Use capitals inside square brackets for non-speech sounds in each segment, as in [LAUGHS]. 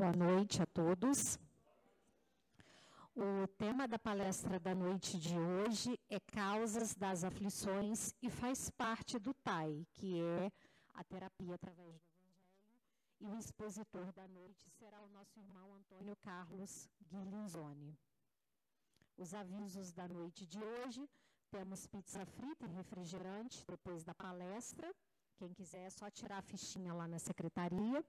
Boa noite a todos. O tema da palestra da noite de hoje é Causas das Aflições e faz parte do TAI, que é a terapia através do Evangelho. E o expositor da noite será o nosso irmão Antônio Carlos Guilinzoni. Os avisos da noite de hoje: temos pizza frita e refrigerante depois da palestra. Quem quiser é só tirar a fichinha lá na secretaria.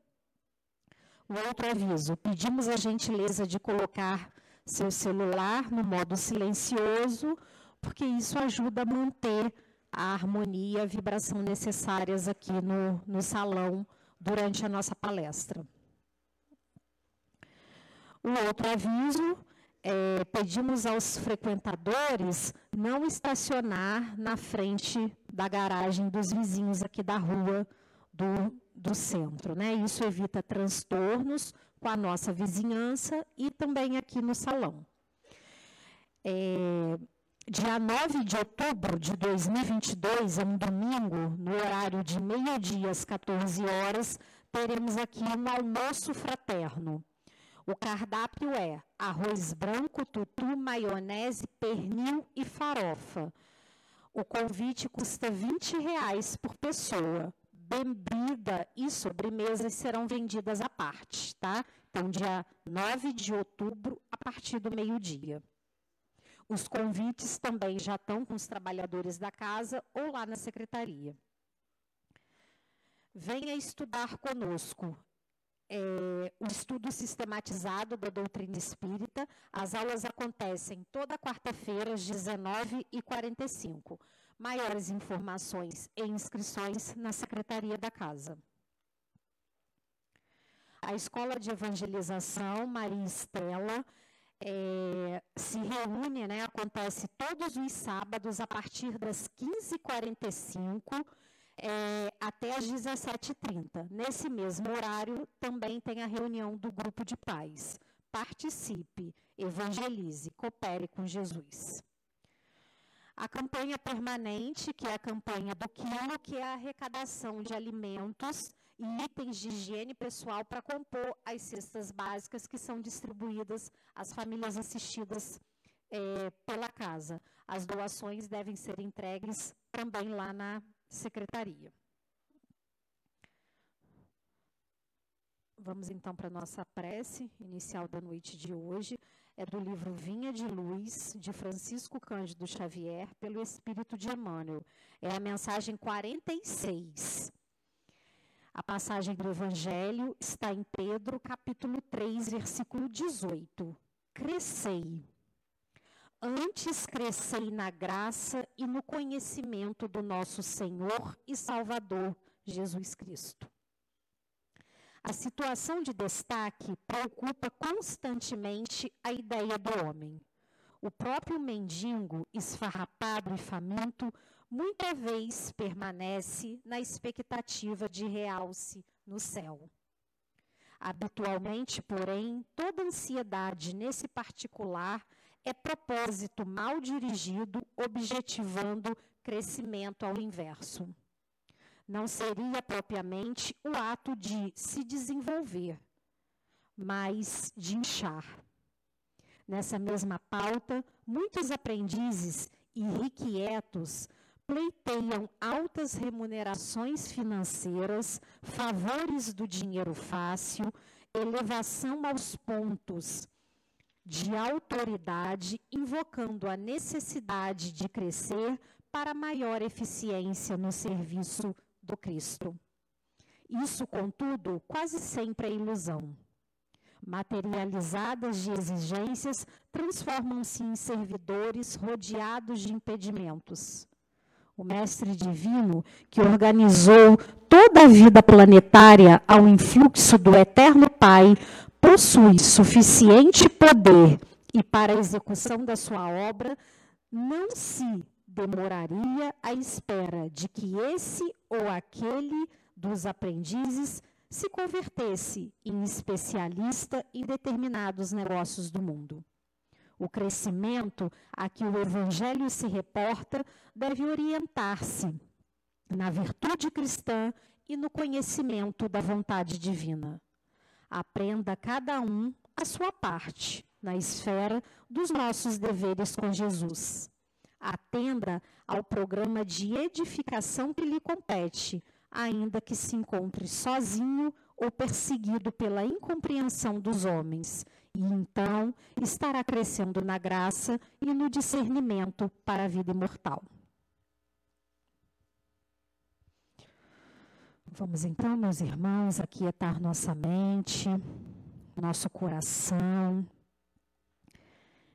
O outro aviso: pedimos a gentileza de colocar seu celular no modo silencioso, porque isso ajuda a manter a harmonia e a vibração necessárias aqui no, no salão durante a nossa palestra. O outro aviso é, pedimos aos frequentadores não estacionar na frente da garagem dos vizinhos aqui da rua do, do centro. Né? Isso evita transtornos com a nossa vizinhança e também aqui no salão. É, dia 9 de outubro de 2022, é um domingo, no horário de meio-dia às 14 horas, teremos aqui um almoço fraterno. O cardápio é arroz branco, tutu, maionese, pernil e farofa. O convite custa 20 reais por pessoa. Bebida e sobremesas serão vendidas à parte, tá? Então, dia 9 de outubro, a partir do meio-dia. Os convites também já estão com os trabalhadores da casa ou lá na secretaria. Venha estudar conosco é, o estudo sistematizado da doutrina espírita. As aulas acontecem toda quarta-feira, às 19h45. Maiores informações e inscrições na Secretaria da Casa. A Escola de Evangelização Maria Estela é, se reúne, né, acontece todos os sábados a partir das 15h45 é, até às 17h30. Nesse mesmo horário, também tem a reunião do grupo de pais. Participe, evangelize, coopere com Jesus. A campanha permanente, que é a campanha do quilo, que é a arrecadação de alimentos e itens de higiene pessoal para compor as cestas básicas que são distribuídas às famílias assistidas é, pela casa. As doações devem ser entregues também lá na secretaria. Vamos então para a nossa prece inicial da noite de hoje. É do livro Vinha de Luz, de Francisco Cândido Xavier, pelo Espírito de Emmanuel. É a mensagem 46. A passagem do Evangelho está em Pedro, capítulo 3, versículo 18. Crescei. Antes crescei na graça e no conhecimento do nosso Senhor e Salvador Jesus Cristo. A situação de destaque preocupa constantemente a ideia do homem. O próprio mendigo, esfarrapado e faminto, muita vez permanece na expectativa de realce no céu. Habitualmente, porém, toda ansiedade nesse particular é propósito mal dirigido, objetivando crescimento ao inverso. Não seria propriamente o ato de se desenvolver, mas de inchar. Nessa mesma pauta, muitos aprendizes irrequietos pleiteiam altas remunerações financeiras, favores do dinheiro fácil, elevação aos pontos de autoridade, invocando a necessidade de crescer para maior eficiência no serviço do Cristo. Isso, contudo, quase sempre é ilusão. Materializadas de exigências, transformam-se em servidores rodeados de impedimentos. O Mestre Divino, que organizou toda a vida planetária ao influxo do Eterno Pai, possui suficiente poder e para a execução da sua obra, não se demoraria à espera de que esse ou aquele dos aprendizes se convertesse em especialista em determinados negócios do mundo. O crescimento a que o Evangelho se reporta deve orientar-se na virtude cristã e no conhecimento da vontade divina. aprenda cada um a sua parte na esfera dos nossos deveres com Jesus. Atenda ao programa de edificação que lhe compete, ainda que se encontre sozinho ou perseguido pela incompreensão dos homens, e então estará crescendo na graça e no discernimento para a vida imortal. Vamos então, meus irmãos, aquietar nossa mente, nosso coração,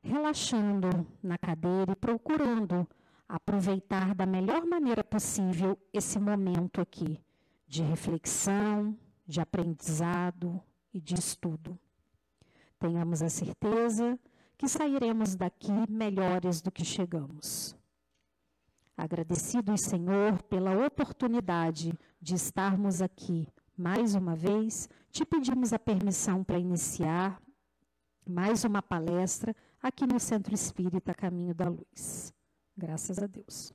relaxando na cadeira e procurando aproveitar da melhor maneira possível esse momento aqui de reflexão, de aprendizado e de estudo. Tenhamos a certeza que sairemos daqui melhores do que chegamos. Agradecidos, Senhor, pela oportunidade de estarmos aqui mais uma vez, te pedimos a permissão para iniciar mais uma palestra aqui no Centro Espírita Caminho da Luz. Graças a Deus.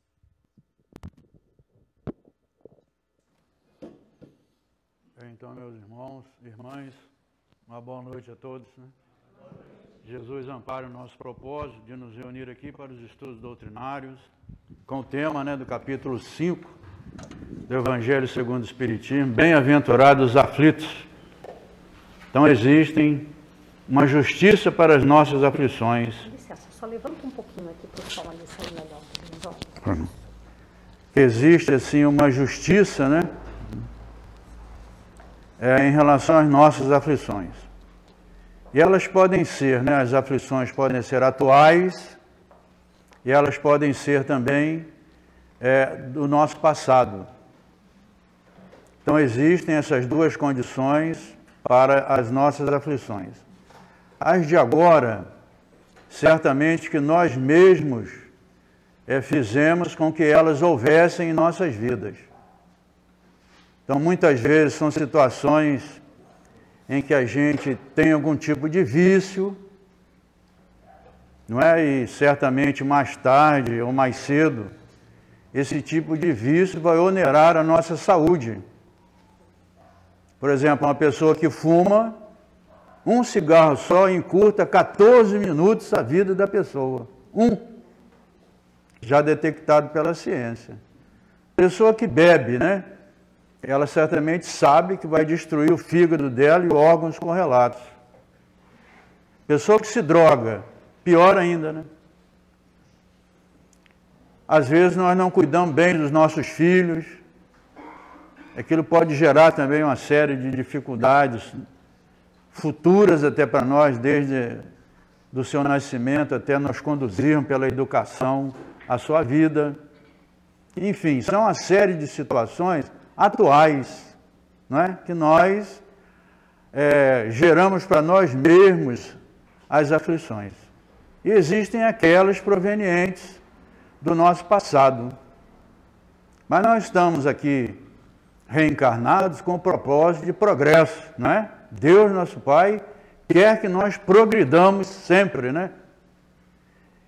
Então, meus irmãos, irmãs, uma boa noite a todos. Né? Jesus ampare o nosso propósito de nos reunir aqui para os estudos doutrinários, com o tema né, do capítulo 5 do Evangelho segundo o Espiritismo, bem-aventurados os aflitos. Então existem uma justiça para as nossas aflições. Licença, só levanta um pouquinho aqui para o sol ali sair melhor. Existe assim uma justiça, né? É, em relação às nossas aflições. E elas podem ser, né, as aflições podem ser atuais e elas podem ser também é, do nosso passado. Então existem essas duas condições para as nossas aflições. As de agora, certamente que nós mesmos é, fizemos com que elas houvessem em nossas vidas. Então muitas vezes são situações em que a gente tem algum tipo de vício, não é? E certamente mais tarde ou mais cedo, esse tipo de vício vai onerar a nossa saúde. Por exemplo, uma pessoa que fuma, um cigarro só encurta 14 minutos a vida da pessoa. Um. Já detectado pela ciência. Pessoa que bebe, né? ela certamente sabe que vai destruir o fígado dela e órgãos correlatos. Pessoa que se droga, pior ainda, né? Às vezes nós não cuidamos bem dos nossos filhos, aquilo pode gerar também uma série de dificuldades futuras até para nós, desde do seu nascimento até nós conduzirmos pela educação a sua vida. Enfim, são uma série de situações atuais, não é? que nós é, geramos para nós mesmos as aflições. E existem aquelas provenientes do nosso passado. Mas nós estamos aqui reencarnados com o propósito de progresso, não é? Deus, nosso Pai, quer que nós progridamos sempre, né?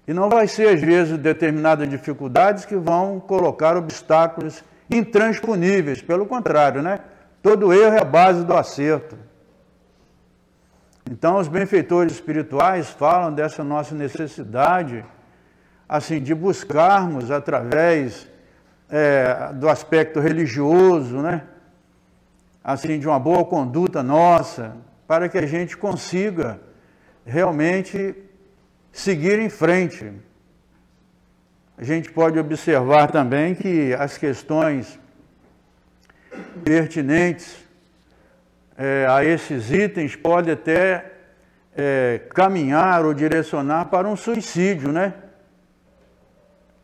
E não vai ser, às vezes, determinadas dificuldades que vão colocar obstáculos intransponíveis, pelo contrário, né? Todo erro é a base do acerto. Então, os benfeitores espirituais falam dessa nossa necessidade, assim, de buscarmos através é, do aspecto religioso, né? Assim, de uma boa conduta nossa, para que a gente consiga realmente seguir em frente a gente pode observar também que as questões pertinentes é, a esses itens podem até é, caminhar ou direcionar para um suicídio, né?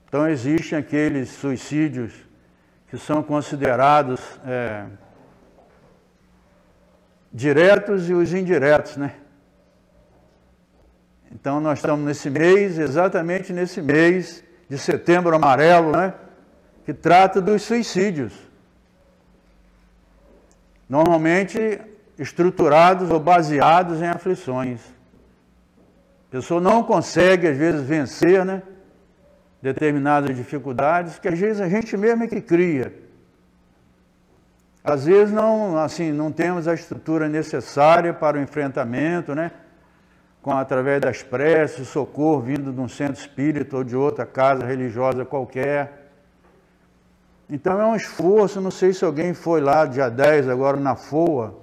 Então existem aqueles suicídios que são considerados é, diretos e os indiretos, né? Então nós estamos nesse mês, exatamente nesse mês, de Setembro Amarelo, né? que trata dos suicídios. Normalmente estruturados ou baseados em aflições. A pessoa não consegue, às vezes, vencer né? determinadas dificuldades, que às vezes a gente mesmo é que cria. Às vezes não, assim, não temos a estrutura necessária para o enfrentamento, né? Com, através das preces, socorro vindo de um centro espírita ou de outra casa religiosa qualquer. Então é um esforço, não sei se alguém foi lá dia 10 agora na FOA,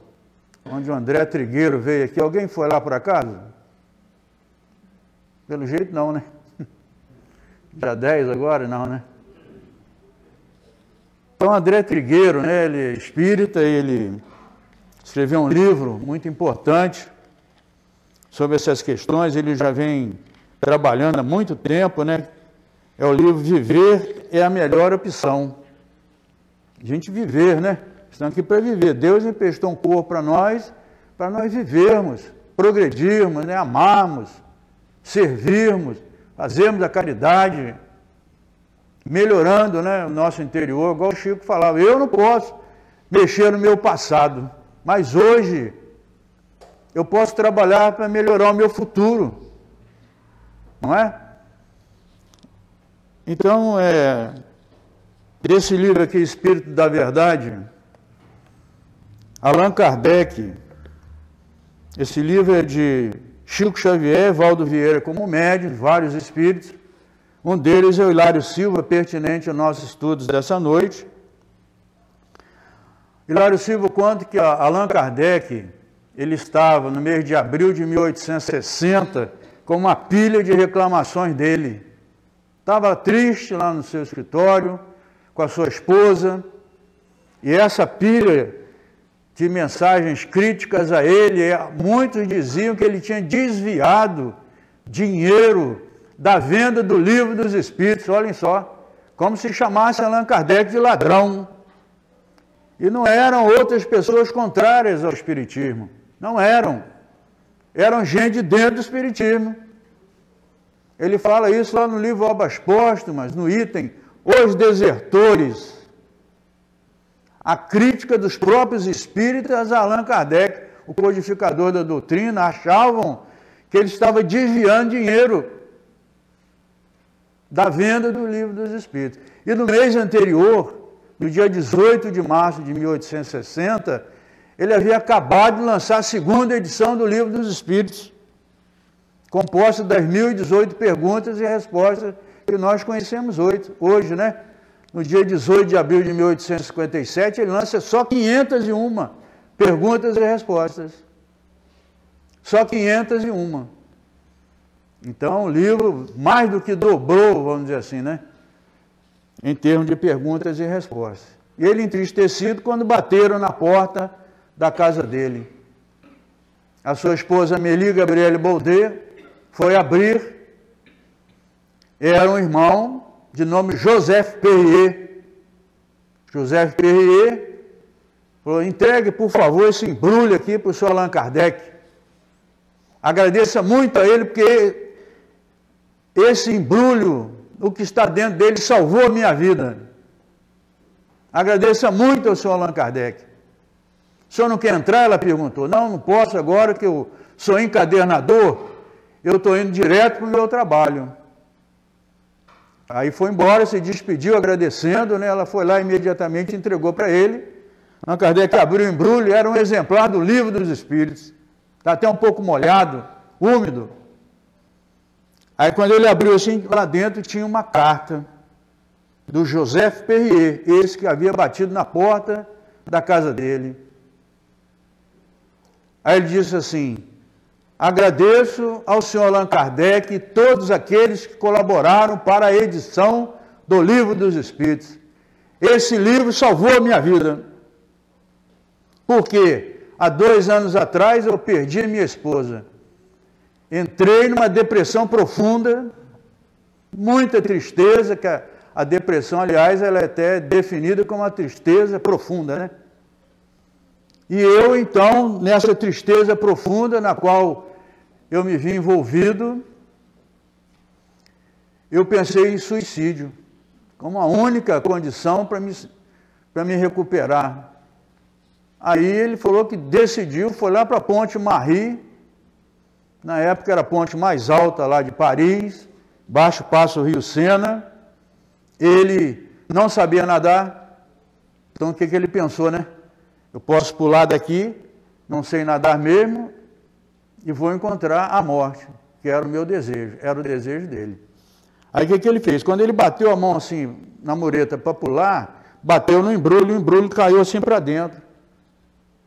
onde o André Trigueiro veio aqui. Alguém foi lá por acaso? Pelo jeito não, né? [LAUGHS] Dia 10 agora? Não, né? Então, André Trigueiro, né, ele é espírita, ele escreveu um livro muito importante sobre essas questões, ele já vem trabalhando há muito tempo, né? É o livro Viver é a melhor opção. A gente viver, né? Estamos aqui para viver. Deus emprestou um corpo para nós, para nós vivermos, progredirmos, né? amarmos, servirmos, fazermos a caridade, melhorando né, o nosso interior, igual o Chico falava, eu não posso mexer no meu passado, mas hoje eu posso trabalhar para melhorar o meu futuro. Não é? Então, é, esse livro aqui, Espírito da Verdade, Allan Kardec, esse livro é de Chico Xavier, Valdo Vieira como médium, vários espíritos. Um deles é o Hilário Silva, pertinente aos nossos estudos dessa noite. Hilário Silva conta que Allan Kardec, ele estava no mês de abril de 1860 com uma pilha de reclamações dele. Estava triste lá no seu escritório, com a sua esposa, e essa pilha de mensagens críticas a ele, muitos diziam que ele tinha desviado dinheiro da venda do livro dos Espíritos, olhem só, como se chamasse Allan Kardec de ladrão. E não eram outras pessoas contrárias ao Espiritismo, não eram. Eram gente dentro do Espiritismo. Ele fala isso lá no livro Obras Póstumas, no item Os Desertores. A crítica dos próprios espíritas Allan Kardec, o codificador da doutrina, achavam que ele estava desviando dinheiro da venda do livro dos Espíritos. E no mês anterior, no dia 18 de março de 1860, ele havia acabado de lançar a segunda edição do livro dos Espíritos, composta das 1018 perguntas e respostas que nós conhecemos hoje, né? No dia 18 de abril de 1857, ele lança só 501 perguntas e respostas. Só 501. Então, o livro mais do que dobrou, vamos dizer assim, né? Em termos de perguntas e respostas. E ele entristecido quando bateram na porta da casa dele. A sua esposa Meli Gabriele Baudet foi abrir. Era um irmão de nome Joseph Perrier. Joseph Perrier falou: entregue, por favor, esse embrulho aqui para o senhor Allan Kardec. Agradeça muito a ele, porque esse embrulho, o que está dentro dele, salvou a minha vida. Agradeça muito ao senhor Allan Kardec. O senhor não quer entrar? Ela perguntou. Não, não posso agora que eu sou encadernador, eu estou indo direto para o meu trabalho. Aí foi embora, se despediu agradecendo, né? ela foi lá imediatamente entregou para ele. Allan Kardec abriu o embrulho, era um exemplar do livro dos Espíritos. Está até um pouco molhado, úmido. Aí quando ele abriu assim, lá dentro tinha uma carta do Joseph Perrier, esse que havia batido na porta da casa dele. Aí ele disse assim: Agradeço ao senhor Allan Kardec e todos aqueles que colaboraram para a edição do Livro dos Espíritos. Esse livro salvou a minha vida. Porque há dois anos atrás eu perdi minha esposa. Entrei numa depressão profunda, muita tristeza, que a, a depressão, aliás, ela é até definida como uma tristeza profunda, né? E eu, então, nessa tristeza profunda na qual eu me vi envolvido, eu pensei em suicídio, como a única condição para me, me recuperar. Aí ele falou que decidiu, foi lá para a Ponte Marie, na época era a ponte mais alta lá de Paris, baixo passo Rio Sena. Ele não sabia nadar, então o que, que ele pensou, né? Eu posso pular daqui, não sei nadar mesmo, e vou encontrar a morte, que era o meu desejo, era o desejo dele. Aí o que, que ele fez? Quando ele bateu a mão assim na mureta para pular, bateu no embrulho, o embrulho caiu assim para dentro.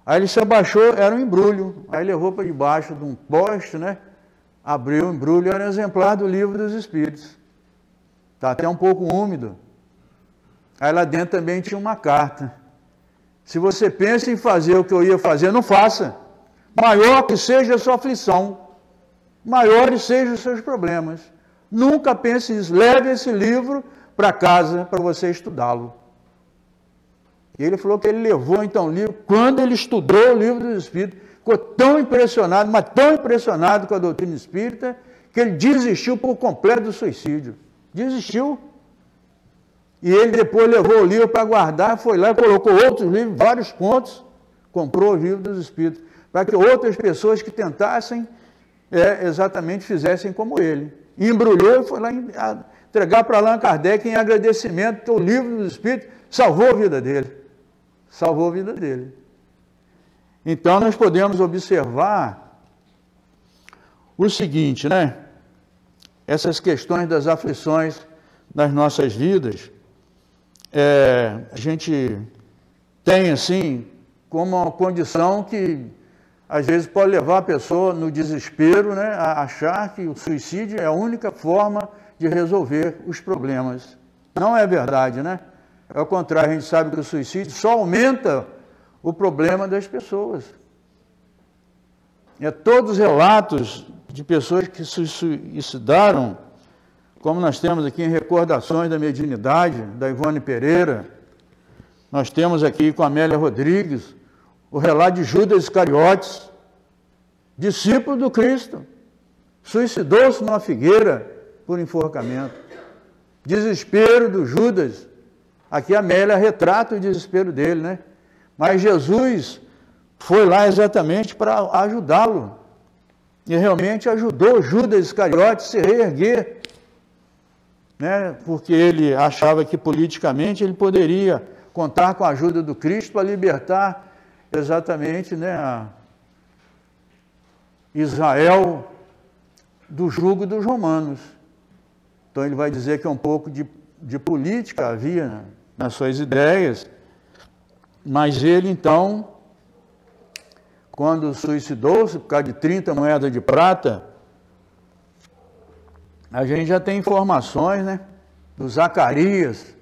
Aí ele se abaixou, era um embrulho. Aí levou para debaixo de um poste, né? Abriu o embrulho, era um exemplar do livro dos Espíritos. Está até um pouco úmido. Aí lá dentro também tinha uma carta. Se você pensa em fazer o que eu ia fazer, não faça. Maior que seja a sua aflição, maiores sejam os seus problemas. Nunca pense isso. Leve esse livro para casa para você estudá-lo. E ele falou que ele levou então o livro, quando ele estudou o livro dos Espíritos, ficou tão impressionado, mas tão impressionado com a doutrina espírita, que ele desistiu por completo do suicídio. Desistiu. E ele depois levou o livro para guardar, foi lá e colocou outros livros, vários pontos, comprou o livro dos Espíritos, para que outras pessoas que tentassem é, exatamente fizessem como ele. E embrulhou e foi lá entregar para Allan Kardec em agradecimento, o livro dos Espíritos salvou a vida dele. Salvou a vida dele. Então nós podemos observar o seguinte, né? Essas questões das aflições das nossas vidas, é, a gente tem assim como uma condição que às vezes pode levar a pessoa no desespero, né, a achar que o suicídio é a única forma de resolver os problemas. Não é verdade, né? Ao contrário, a gente sabe que o suicídio só aumenta o problema das pessoas. É todos os relatos de pessoas que se suicidaram, como nós temos aqui em Recordações da Mediunidade, da Ivone Pereira, nós temos aqui com Amélia Rodrigues, o relato de Judas Iscariotes, discípulo do Cristo, suicidou-se numa figueira por enforcamento. Desespero do Judas. Aqui Amélia retrata o desespero dele, né? Mas Jesus foi lá exatamente para ajudá-lo. E realmente ajudou Judas Iscariotes a se reerguer. Né? Porque ele achava que politicamente ele poderia contar com a ajuda do Cristo para libertar exatamente né, Israel do jugo dos romanos. Então ele vai dizer que é um pouco de, de política havia nas suas ideias, mas ele então, quando suicidou-se por causa de 30 moedas de prata, a gente já tem informações, né? Do Zacarias,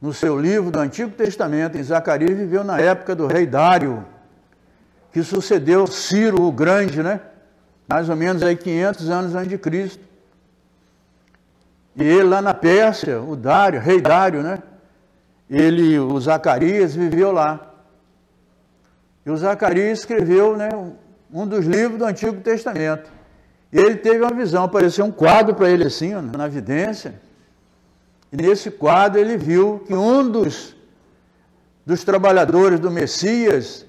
no seu livro do Antigo Testamento, Zacarias viveu na época do rei Dário, que sucedeu Ciro o Grande, né? Mais ou menos aí 500 anos antes de Cristo. E ele lá na Pérsia, o Dário, rei Dário, né? Ele, o Zacarias, viveu lá. E o Zacarias escreveu né, um dos livros do Antigo Testamento. E ele teve uma visão, apareceu um quadro para ele assim, na vidência. E nesse quadro ele viu que um dos, dos trabalhadores do Messias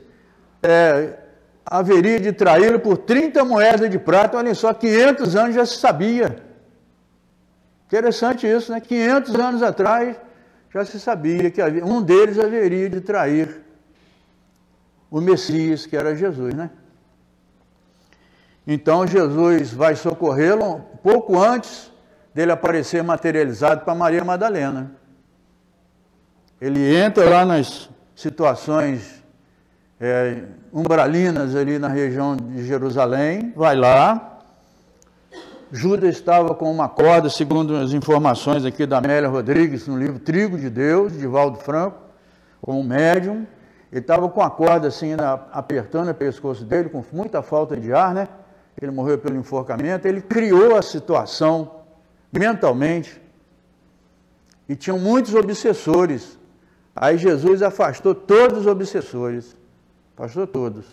é, haveria de traí-lo por 30 moedas de prata. Olha só, 500 anos já se sabia. Interessante isso, né? 500 anos atrás já se sabia que havia, um deles haveria de trair o Messias, que era Jesus, né? Então Jesus vai socorrê-lo pouco antes dele aparecer materializado para Maria Madalena. Ele entra lá nas situações é, umbralinas ali na região de Jerusalém, vai lá. Judas estava com uma corda, segundo as informações aqui da Amélia Rodrigues, no livro Trigo de Deus, de Valdo Franco, com um médium. Ele estava com a corda assim, apertando o pescoço dele, com muita falta de ar, né? Ele morreu pelo enforcamento. Ele criou a situação mentalmente. E tinham muitos obsessores. Aí Jesus afastou todos os obsessores. Afastou todos.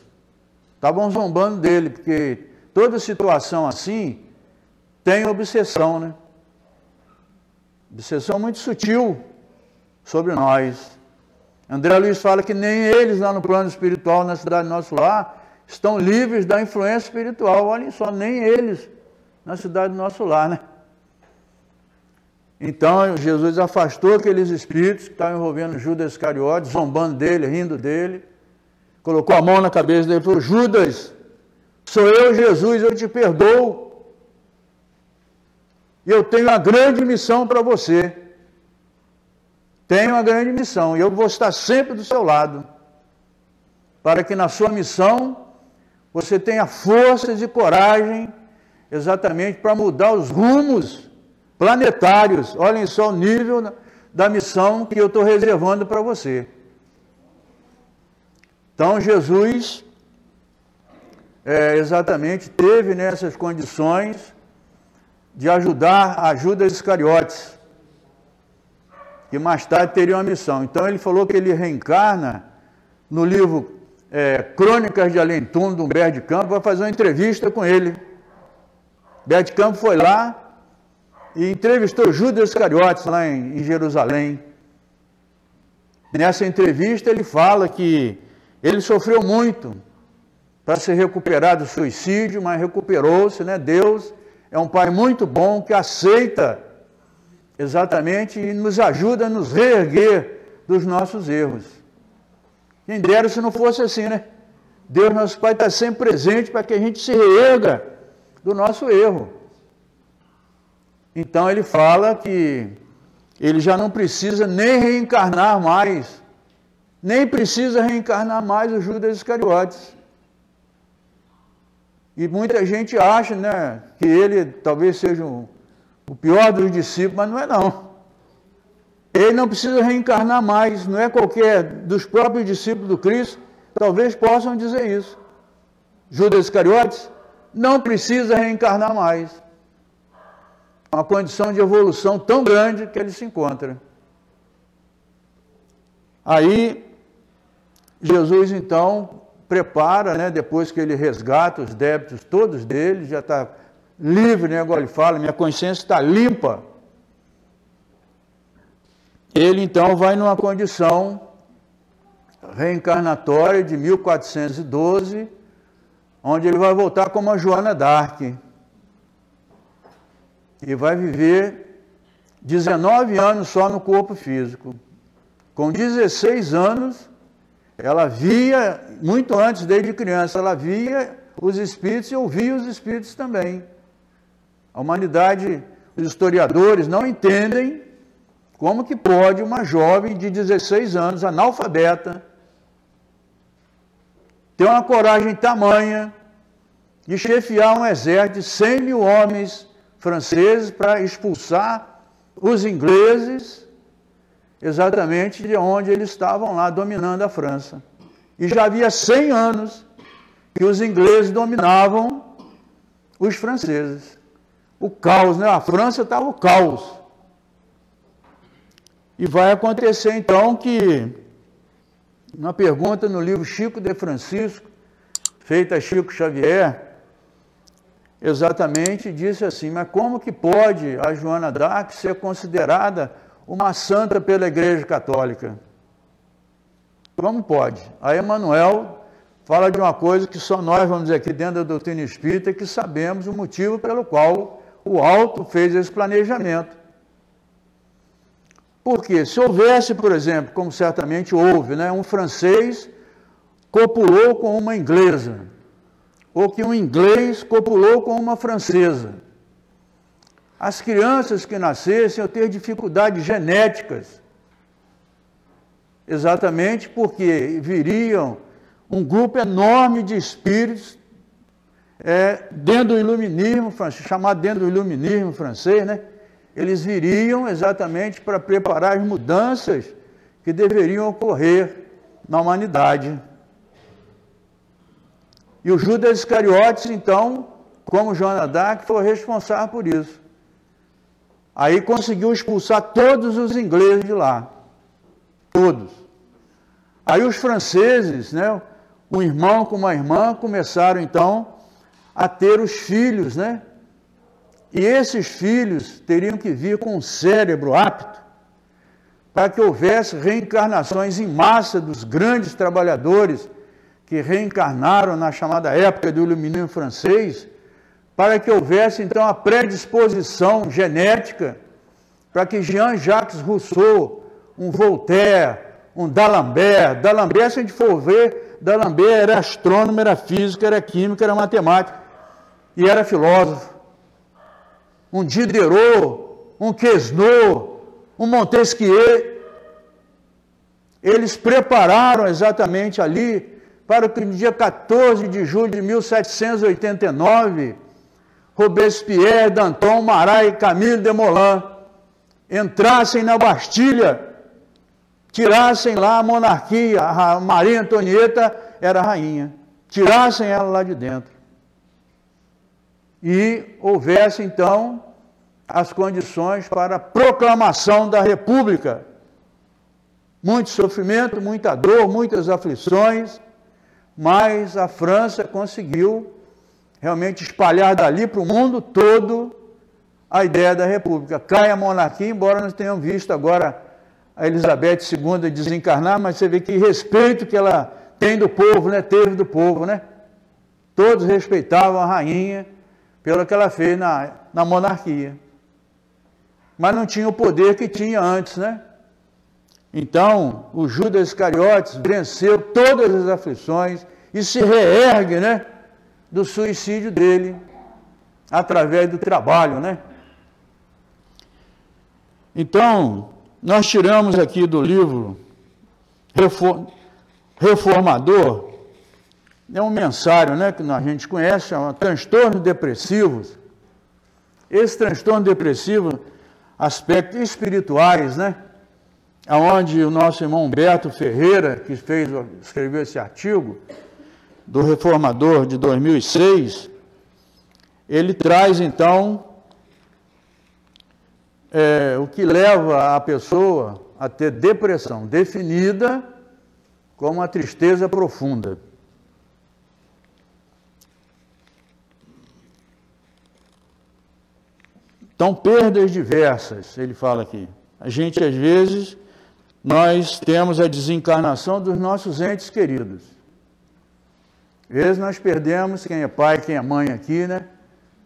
Estavam zombando dele, porque toda situação assim tem obsessão, né? Obsessão muito sutil sobre nós. André Luiz fala que nem eles lá no plano espiritual, na cidade nosso lar, estão livres da influência espiritual. Olhem só, nem eles na cidade do nosso lar, né? Então Jesus afastou aqueles espíritos que estavam envolvendo Judas Iscariotes, zombando dele, rindo dele, colocou a mão na cabeça dele e falou: Judas, sou eu, Jesus, eu te perdoo. E eu tenho uma grande missão para você. Tenho uma grande missão e eu vou estar sempre do seu lado, para que na sua missão você tenha forças e coragem exatamente para mudar os rumos planetários. Olhem só o nível da missão que eu estou reservando para você. Então, Jesus é, exatamente teve nessas condições de ajudar a Judas Iscariotes, que mais tarde teria uma missão. Então, ele falou que ele reencarna no livro é, Crônicas de Além do Humberto de Campos, vai fazer uma entrevista com ele. Humberto de Campos foi lá, e entrevistou Judas Iscariotes lá em, em Jerusalém. Nessa entrevista ele fala que ele sofreu muito para se recuperar do suicídio, mas recuperou-se, né? Deus é um Pai muito bom que aceita exatamente e nos ajuda a nos reerguer dos nossos erros. Quem dera se não fosse assim, né? Deus, nosso Pai, está sempre presente para que a gente se reerga do nosso erro. Então ele fala que ele já não precisa nem reencarnar mais, nem precisa reencarnar mais o Judas Iscariotes. E muita gente acha né, que ele talvez seja um, o pior dos discípulos, mas não é não. Ele não precisa reencarnar mais, não é qualquer dos próprios discípulos do Cristo, talvez possam dizer isso. Judas Iscariotes não precisa reencarnar mais uma condição de evolução tão grande que ele se encontra. Aí, Jesus então prepara, né, depois que ele resgata os débitos todos dele, já está livre, né, agora ele fala, minha consciência está limpa. Ele então vai numa condição reencarnatória de 1412, onde ele vai voltar como a Joana d'Arc e vai viver 19 anos só no corpo físico. Com 16 anos, ela via, muito antes, desde criança, ela via os espíritos e ouvia os espíritos também. A humanidade, os historiadores não entendem como que pode uma jovem de 16 anos, analfabeta, ter uma coragem tamanha de chefiar um exército de 100 mil homens franceses para expulsar os ingleses exatamente de onde eles estavam lá dominando a França. E já havia 100 anos que os ingleses dominavam os franceses. O caos, né? A França estava o caos. E vai acontecer então que uma pergunta no livro Chico de Francisco, feita a Chico Xavier, exatamente disse assim: mas como que pode a Joana d'Arc ser considerada uma santa pela Igreja Católica? Como pode? A Emanuel fala de uma coisa que só nós, vamos dizer aqui dentro da doutrina espírita, que sabemos o motivo pelo qual o alto fez esse planejamento. Porque se houvesse, por exemplo, como certamente houve, né, um francês copulou com uma inglesa, ou que um inglês copulou com uma francesa. As crianças que nascessem iam ter dificuldades genéticas, exatamente porque viriam um grupo enorme de espíritos é, dentro do iluminismo, chamado dentro do iluminismo francês, né? Eles viriam exatamente para preparar as mudanças que deveriam ocorrer na humanidade. E o Judas Iscariotes, então, como Joana d'Arc, foi responsável por isso. Aí conseguiu expulsar todos os ingleses de lá. Todos. Aí os franceses, né, um irmão com uma irmã, começaram então a ter os filhos, né? E esses filhos teriam que vir com um cérebro apto para que houvesse reencarnações em massa dos grandes trabalhadores que reencarnaram na chamada época do iluminismo francês, para que houvesse então a predisposição genética para que Jean-Jacques Rousseau, um Voltaire, um D'Alembert, D'Alembert, se a gente for ver, D'Alembert era astrônomo, era físico, era químico, era matemático e era filósofo. Um Diderot, um Quesnot, um Montesquieu, eles prepararam exatamente ali para que no dia 14 de julho de 1789, Robespierre, Danton, Marat e Camille Desmoulins entrassem na Bastilha, tirassem lá a monarquia, a Maria Antonieta era a rainha, tirassem ela lá de dentro. E houvesse então as condições para a proclamação da República. Muito sofrimento, muita dor, muitas aflições, mas a França conseguiu realmente espalhar dali para o mundo todo a ideia da República. Cai a monarquia, embora nós tenhamos visto agora a Elizabeth II desencarnar, mas você vê que respeito que ela tem do povo, né? teve do povo, né? Todos respeitavam a rainha pelo que ela fez na, na monarquia. Mas não tinha o poder que tinha antes, né? Então, o Judas Iscariotes venceu todas as aflições e se reergue, né? Do suicídio dele através do trabalho, né? Então, nós tiramos aqui do livro Reformador, é um mensário né, que a gente conhece, chama transtornos depressivos. Esse transtorno depressivo, aspectos espirituais, né? Onde o nosso irmão Humberto Ferreira, que fez, escreveu esse artigo, do Reformador de 2006, ele traz então é, o que leva a pessoa a ter depressão, definida como uma tristeza profunda. Então, perdas diversas, ele fala aqui. A gente, às vezes, nós temos a desencarnação dos nossos entes queridos. Às vezes nós perdemos, quem é pai, quem é mãe aqui, né?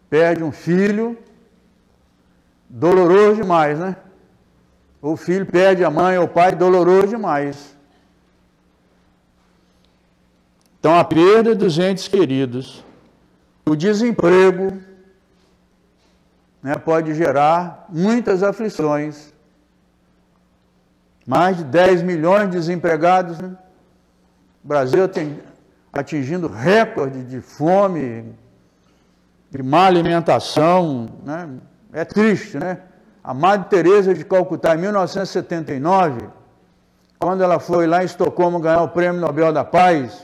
Perde um filho, doloroso demais, né? O filho perde a mãe ou o pai, doloroso demais. Então, a perda dos entes queridos, o desemprego, né, pode gerar muitas aflições. Mais de 10 milhões de desempregados. Né? O Brasil tem atingindo recorde de fome, de má alimentação. Né? É triste, né? A Madre Teresa de Calcutá, em 1979, quando ela foi lá em Estocolmo ganhar o Prêmio Nobel da Paz,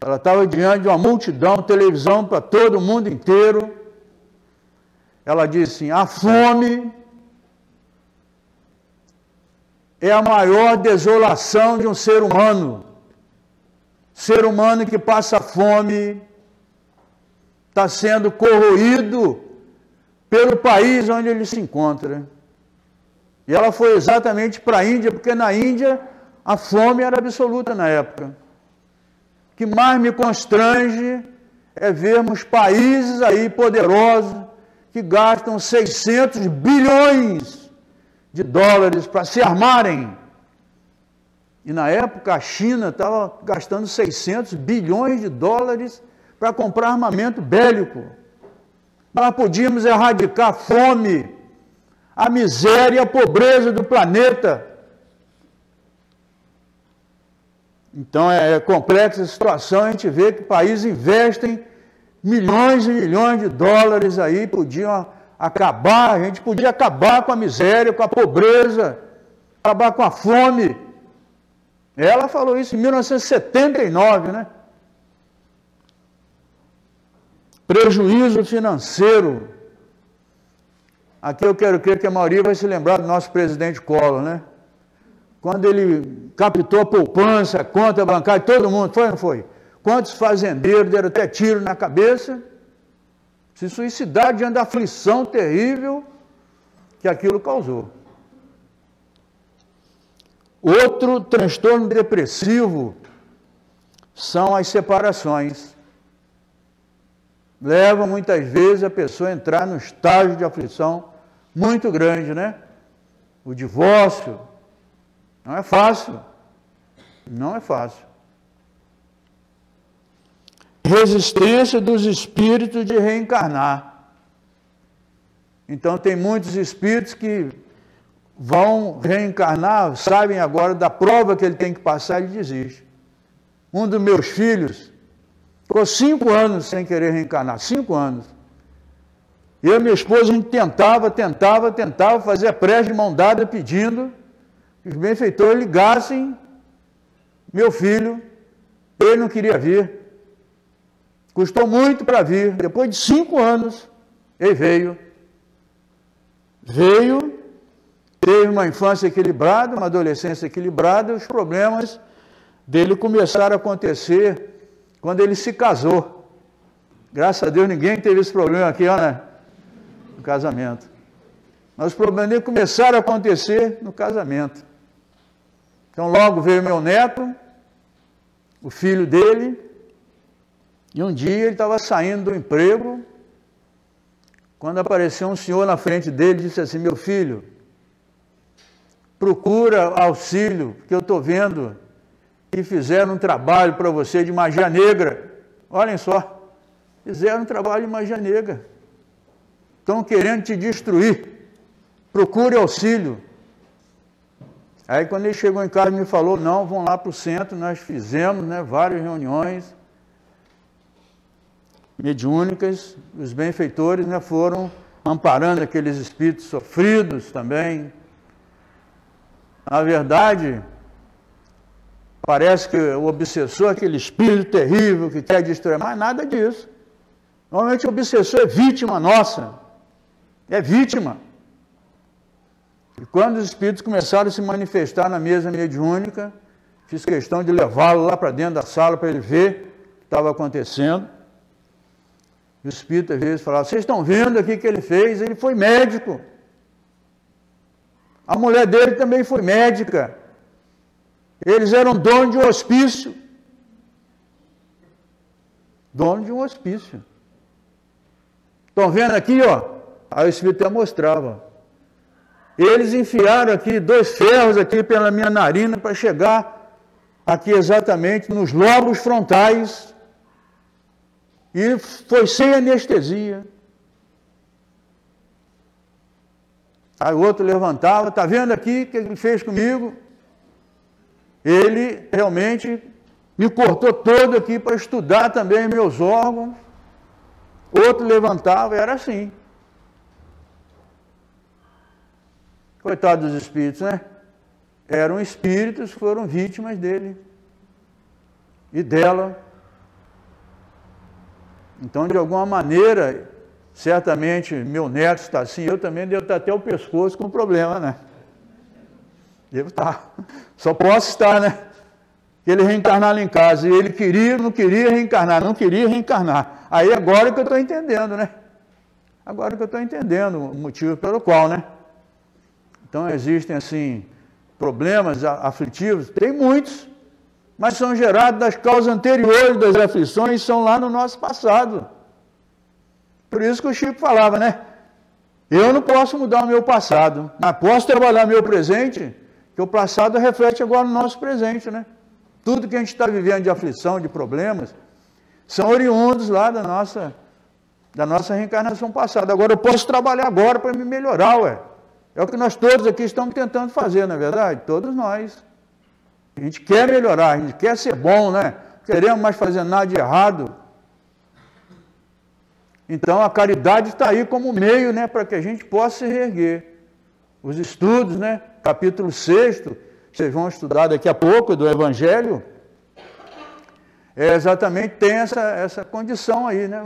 ela estava diante de uma multidão, televisão para todo o mundo inteiro. Ela disse assim: a fome é a maior desolação de um ser humano. Ser humano que passa fome está sendo corroído pelo país onde ele se encontra. E ela foi exatamente para a Índia, porque na Índia a fome era absoluta na época. O que mais me constrange é vermos países aí poderosos que gastam 600 bilhões de dólares para se armarem. E na época a China estava gastando 600 bilhões de dólares para comprar armamento bélico. Nós podíamos erradicar a fome, a miséria e a pobreza do planeta. Então é, é complexa a situação, a gente vê que países investem milhões e milhões de dólares aí, podiam acabar, a gente podia acabar com a miséria, com a pobreza, acabar com a fome. Ela falou isso em 1979, né? Prejuízo financeiro. Aqui eu quero crer que a maioria vai se lembrar do nosso presidente Collor, né? Quando ele captou a poupança, conta bancária, todo mundo, foi ou não foi? Quantos fazendeiros deram até tiro na cabeça? Se suicidar diante da aflição terrível que aquilo causou. Outro transtorno depressivo são as separações leva muitas vezes a pessoa a entrar no estágio de aflição muito grande, né? O divórcio não é fácil. Não é fácil. Resistência dos espíritos de reencarnar. Então tem muitos espíritos que vão reencarnar, sabem agora da prova que ele tem que passar e desiste. Um dos meus filhos ficou cinco anos sem querer reencarnar, cinco anos. Eu e minha esposa, a gente tentava, tentava, tentava fazer a prece de mão dada pedindo que os benfeitores ligassem meu filho, ele não queria vir. Custou muito para vir. Depois de cinco anos, ele veio. Veio, teve uma infância equilibrada, uma adolescência equilibrada, os problemas dele começaram a acontecer quando ele se casou. Graças a Deus ninguém teve esse problema aqui, ó, né? No casamento. Mas os problemas dele começaram a acontecer no casamento. Então logo veio meu neto, o filho dele, e um dia ele estava saindo do emprego, quando apareceu um senhor na frente dele e disse assim: Meu filho, procura auxílio, porque eu estou vendo que fizeram um trabalho para você de magia negra. Olhem só, fizeram um trabalho de magia negra. Estão querendo te destruir. Procure auxílio. Aí quando ele chegou em casa me falou, não, vão lá para o centro, nós fizemos né, várias reuniões mediúnicas, os benfeitores né, foram amparando aqueles espíritos sofridos também. Na verdade, parece que o obsessor é aquele espírito terrível que quer destruir, mas nada disso. Normalmente o obsessor é vítima nossa, é vítima. E quando os espíritos começaram a se manifestar na mesa mediúnica, fiz questão de levá-lo lá para dentro da sala para ele ver o que estava acontecendo. E o espírito às vezes falava: Vocês estão vendo aqui que ele fez? Ele foi médico. A mulher dele também foi médica. Eles eram donos de um hospício. Dono de um hospício. Estão vendo aqui, ó? Aí o Espírito até mostrava. Eles enfiaram aqui dois ferros aqui pela minha narina para chegar aqui exatamente nos lobos frontais. E foi sem anestesia. Aí o outro levantava, está vendo aqui o que ele fez comigo? Ele realmente me cortou todo aqui para estudar também meus órgãos. Outro levantava, era assim. Coitado dos espíritos, né? Eram espíritos que foram vítimas dele e dela. Então, de alguma maneira, certamente meu neto está assim, eu também devo estar até o pescoço com problema, né? Devo estar. Só posso estar, né? Ele reencarnar lá em casa. E ele queria, não queria reencarnar, não queria reencarnar. Aí agora que eu estou entendendo, né? Agora que eu estou entendendo o motivo pelo qual, né? Então existem assim problemas aflitivos, tem muitos, mas são gerados das causas anteriores das aflições, são lá no nosso passado. Por isso que o Chico falava, né? Eu não posso mudar o meu passado, mas posso trabalhar meu presente, que o passado reflete agora no nosso presente, né? Tudo que a gente está vivendo de aflição, de problemas, são oriundos lá da nossa, da nossa reencarnação passada. Agora eu posso trabalhar agora para me melhorar, ué. É o que nós todos aqui estamos tentando fazer, não é verdade? Todos nós. A gente quer melhorar, a gente quer ser bom, né? Queremos mais fazer nada de errado. Então a caridade está aí como meio, né, para que a gente possa se reerguer. Os estudos, né, capítulo 6, vocês vão estudar daqui a pouco do Evangelho, é exatamente tem essa, essa condição aí, né?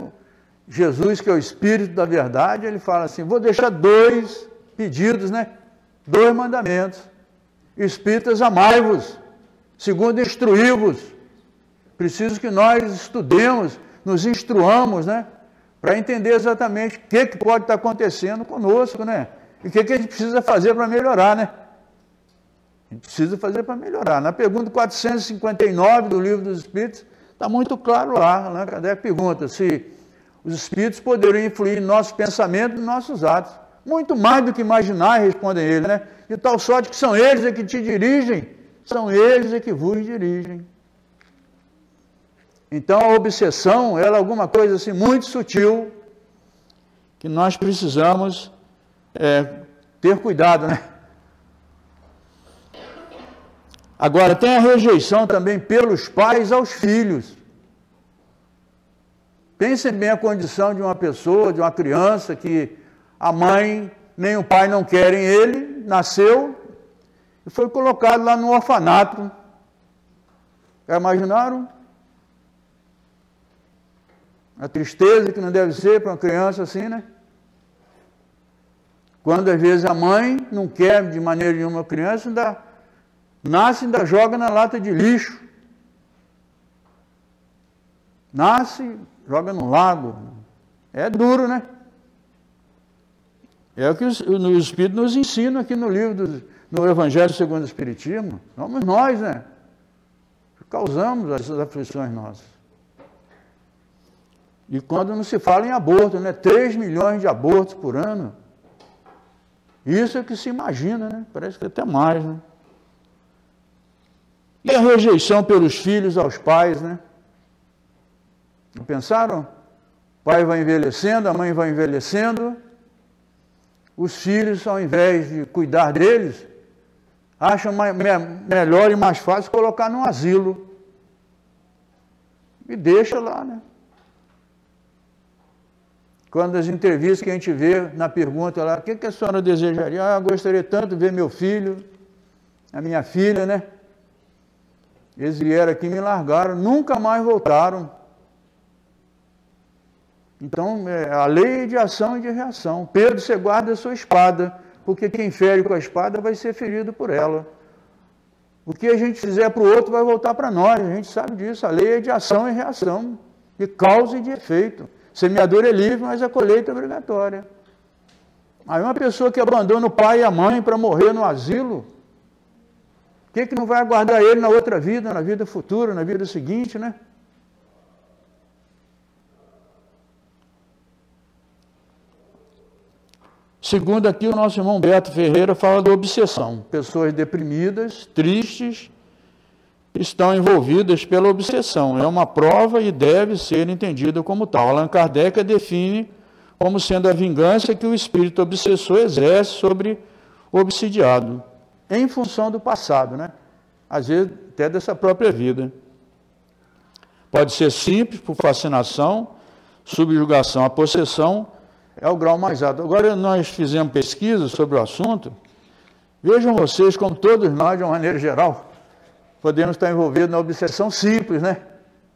Jesus, que é o Espírito da verdade, ele fala assim: vou deixar dois pedidos, né? Dois mandamentos. Espíritas, amai-vos, segundo instruí-vos. Preciso que nós estudemos, nos instruamos, né? Para entender exatamente o que, que pode estar acontecendo conosco, né? E o que, que a gente precisa fazer para melhorar, né? A gente precisa fazer para melhorar. Na pergunta 459 do Livro dos Espíritos, está muito claro lá, né? Cadê a pergunta? Se os espíritos poderiam influir em nossos pensamentos e nossos atos. Muito mais do que imaginar, respondem eles, né? De tal sorte que são eles é que te dirigem, são eles é que vos dirigem. Então a obsessão, é alguma coisa assim muito sutil, que nós precisamos é, ter cuidado, né? Agora, tem a rejeição também pelos pais aos filhos. Pensem bem a condição de uma pessoa, de uma criança que a mãe nem o pai não querem ele, nasceu e foi colocado lá no orfanato. Já imaginaram? A tristeza que não deve ser para uma criança assim, né? Quando às vezes a mãe não quer de maneira nenhuma a criança, ainda nasce e ainda joga na lata de lixo. Nasce, joga no lago. É duro, né? É o que o Espírito nos ensina aqui no livro, do, no Evangelho segundo o Espiritismo. Somos nós, né? Causamos essas aflições nossas. E quando não se fala em aborto, né? 3 milhões de abortos por ano. Isso é que se imagina, né? Parece que até mais, né? E a rejeição pelos filhos aos pais, né? Pensaram? O pai vai envelhecendo, a mãe vai envelhecendo, os filhos, ao invés de cuidar deles, acham mais, me, melhor e mais fácil colocar num asilo. E deixa lá, né? Quando as entrevistas que a gente vê na pergunta lá, o que, que a senhora desejaria? Ah, gostaria tanto de ver meu filho, a minha filha, né? Eles vieram aqui me largaram, nunca mais voltaram. Então, é a lei de ação e de reação. Pedro, você guarda a sua espada, porque quem fere com a espada vai ser ferido por ela. O que a gente fizer para o outro vai voltar para nós, a gente sabe disso. A lei é de ação e reação, de causa e de efeito. Semeador é livre, mas a colheita é obrigatória. Aí uma pessoa que abandona o pai e a mãe para morrer no asilo, o que, que não vai aguardar ele na outra vida, na vida futura, na vida seguinte, né? Segundo aqui, o nosso irmão Beto Ferreira fala da obsessão. Pessoas deprimidas, tristes, estão envolvidas pela obsessão. É uma prova e deve ser entendida como tal. Allan Kardec a define como sendo a vingança que o espírito obsessor exerce sobre o obsidiado, em função do passado, né? Às vezes até dessa própria vida. Pode ser simples, por fascinação, subjugação, a possessão é o grau mais alto. Agora nós fizemos pesquisa sobre o assunto. Vejam vocês como todos nós, de uma maneira geral, podemos estar envolvidos na obsessão simples, né?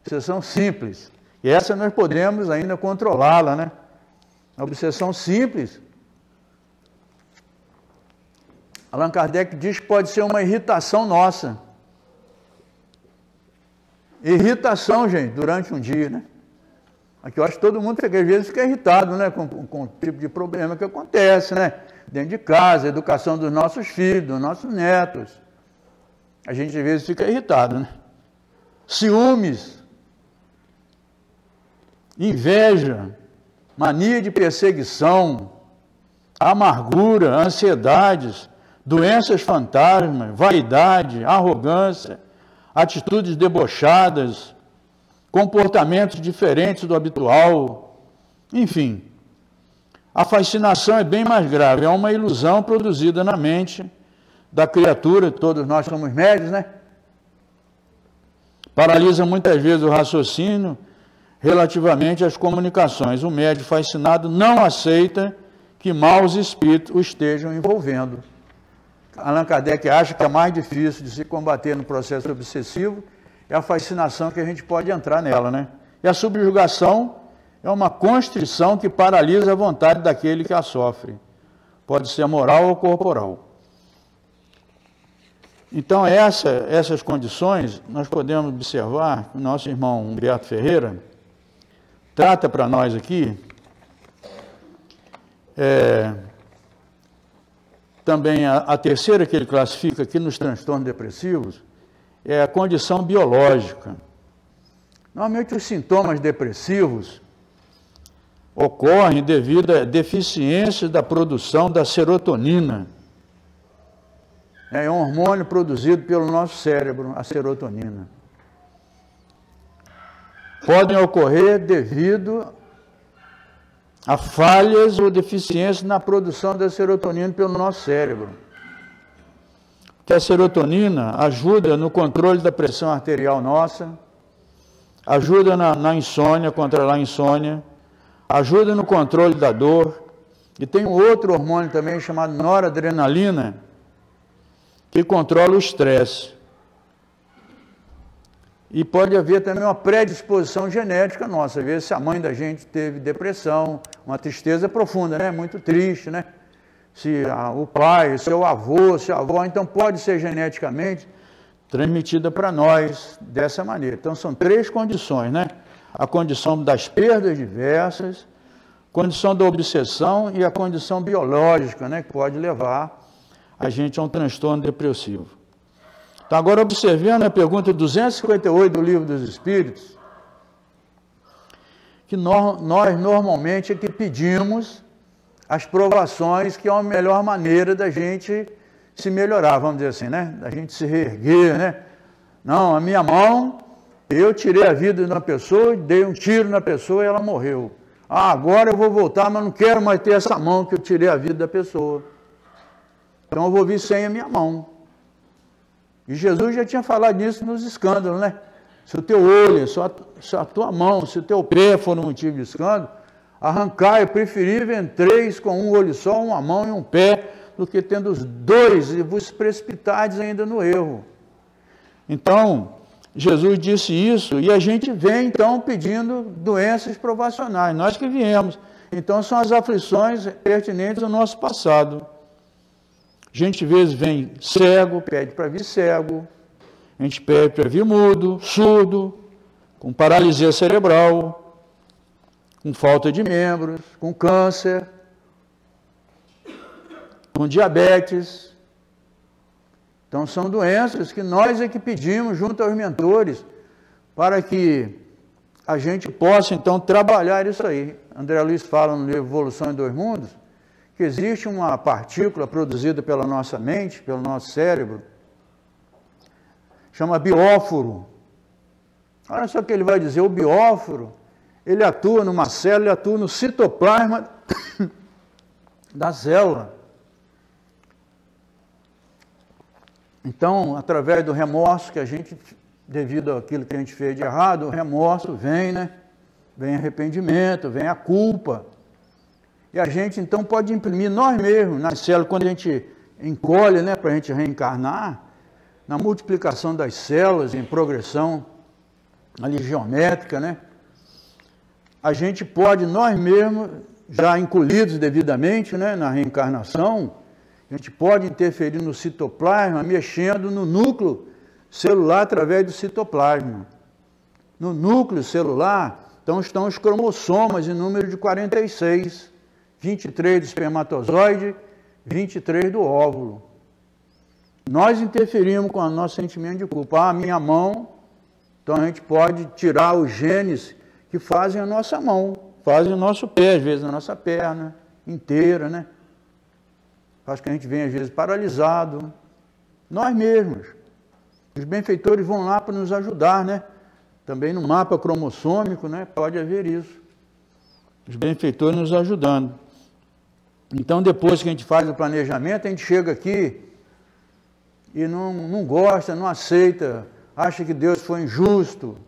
Obsessão simples. E essa nós podemos ainda controlá-la, né? A obsessão simples. Allan Kardec diz que pode ser uma irritação nossa. Irritação, gente, durante um dia, né? Aqui eu acho que todo mundo, às vezes, fica irritado, né? Com, com, o tipo de problema que acontece, né? Dentro de casa, educação dos nossos filhos, dos nossos netos a gente às vezes fica irritado, né? Ciúmes, inveja, mania de perseguição, amargura, ansiedades, doenças fantasmas, vaidade, arrogância, atitudes debochadas, comportamentos diferentes do habitual, enfim. A fascinação é bem mais grave, é uma ilusão produzida na mente da criatura, todos nós somos médios, né? Paralisa muitas vezes o raciocínio relativamente às comunicações. O médio fascinado não aceita que maus espíritos o estejam envolvendo. Allan Kardec acha que é mais difícil de se combater no processo obsessivo é a fascinação que a gente pode entrar nela, né? E a subjugação é uma constrição que paralisa a vontade daquele que a sofre. Pode ser moral ou corporal. Então, essa, essas condições, nós podemos observar, o nosso irmão Humberto Ferreira trata para nós aqui, é, também a, a, terceira que ele classifica aqui nos transtornos depressivos, é a condição biológica. Normalmente os sintomas depressivos ocorrem devido à deficiência da produção da serotonina. É um hormônio produzido pelo nosso cérebro, a serotonina. Podem ocorrer devido a falhas ou deficiências na produção da serotonina pelo nosso cérebro. Que a serotonina ajuda no controle da pressão arterial nossa, ajuda na, na insônia, controlar a insônia, ajuda no controle da dor. E tem um outro hormônio também chamado noradrenalina, que controla o estresse. E pode haver também uma predisposição genética nossa. Às vezes, se a mãe da gente teve depressão, uma tristeza profunda, né? Muito triste, né? Se a, o pai, seu avô, seu avó, então pode ser geneticamente transmitida para nós dessa maneira. Então, são três condições, né? A condição das perdas diversas, condição da obsessão e a condição biológica, né? Que pode levar a gente a um transtorno depressivo. Então, agora, observando a pergunta 258 do Livro dos Espíritos, que nós, nós normalmente é que pedimos as provações, que é a melhor maneira da gente se melhorar, vamos dizer assim, né? Da gente se reerguer, né? Não, a minha mão, eu tirei a vida de uma pessoa, dei um tiro na pessoa e ela morreu. Ah, agora eu vou voltar, mas não quero mais ter essa mão que eu tirei a vida da pessoa. Então eu vou vir sem a minha mão. E Jesus já tinha falado disso nos escândalos, né? Se o teu olho, se a tua mão, se o teu pé for um motivo de escândalo, arrancar é preferível em três com um olho só, uma mão e um pé, do que tendo os dois e vos precipitares ainda no erro. Então, Jesus disse isso e a gente vem então pedindo doenças provacionais, nós que viemos. Então, são as aflições pertinentes ao nosso passado. A gente às vezes vem cego, pede para vir cego. A gente pede para vir mudo, surdo, com paralisia cerebral, com falta de membros, com câncer, com diabetes. Então são doenças que nós é que pedimos junto aos mentores para que a gente possa então trabalhar isso aí. André Luiz fala no livro Evolução em Dois Mundos que existe uma partícula produzida pela nossa mente, pelo nosso cérebro, chama bióforo. Olha só o que ele vai dizer, o bióforo, ele atua numa célula, ele atua no citoplasma [COUGHS] da célula. Então, através do remorso que a gente, devido àquilo que a gente fez de errado, o remorso vem, né? Vem arrependimento, vem a culpa. E a gente então pode imprimir nós mesmos nas células, quando a gente encolhe né, para a gente reencarnar, na multiplicação das células, em progressão ali geométrica, né? A gente pode, nós mesmos, já encolhidos devidamente né, na reencarnação, a gente pode interferir no citoplasma, mexendo no núcleo celular através do citoplasma. No núcleo celular, então estão os cromossomas em número de 46. 23 do espermatozoide, 23 do óvulo. Nós interferimos com o nosso sentimento de culpa. Ah, minha mão, então a gente pode tirar os genes que fazem a nossa mão, fazem o nosso pé, às vezes a nossa perna inteira, né? Faz que a gente venha, às vezes, paralisado. Nós mesmos. Os benfeitores vão lá para nos ajudar, né? Também no mapa cromossômico, né? Pode haver isso. Os benfeitores nos ajudando. Então, depois que a gente faz o planejamento, a gente chega aqui e não, não gosta, não aceita, acha que Deus foi injusto.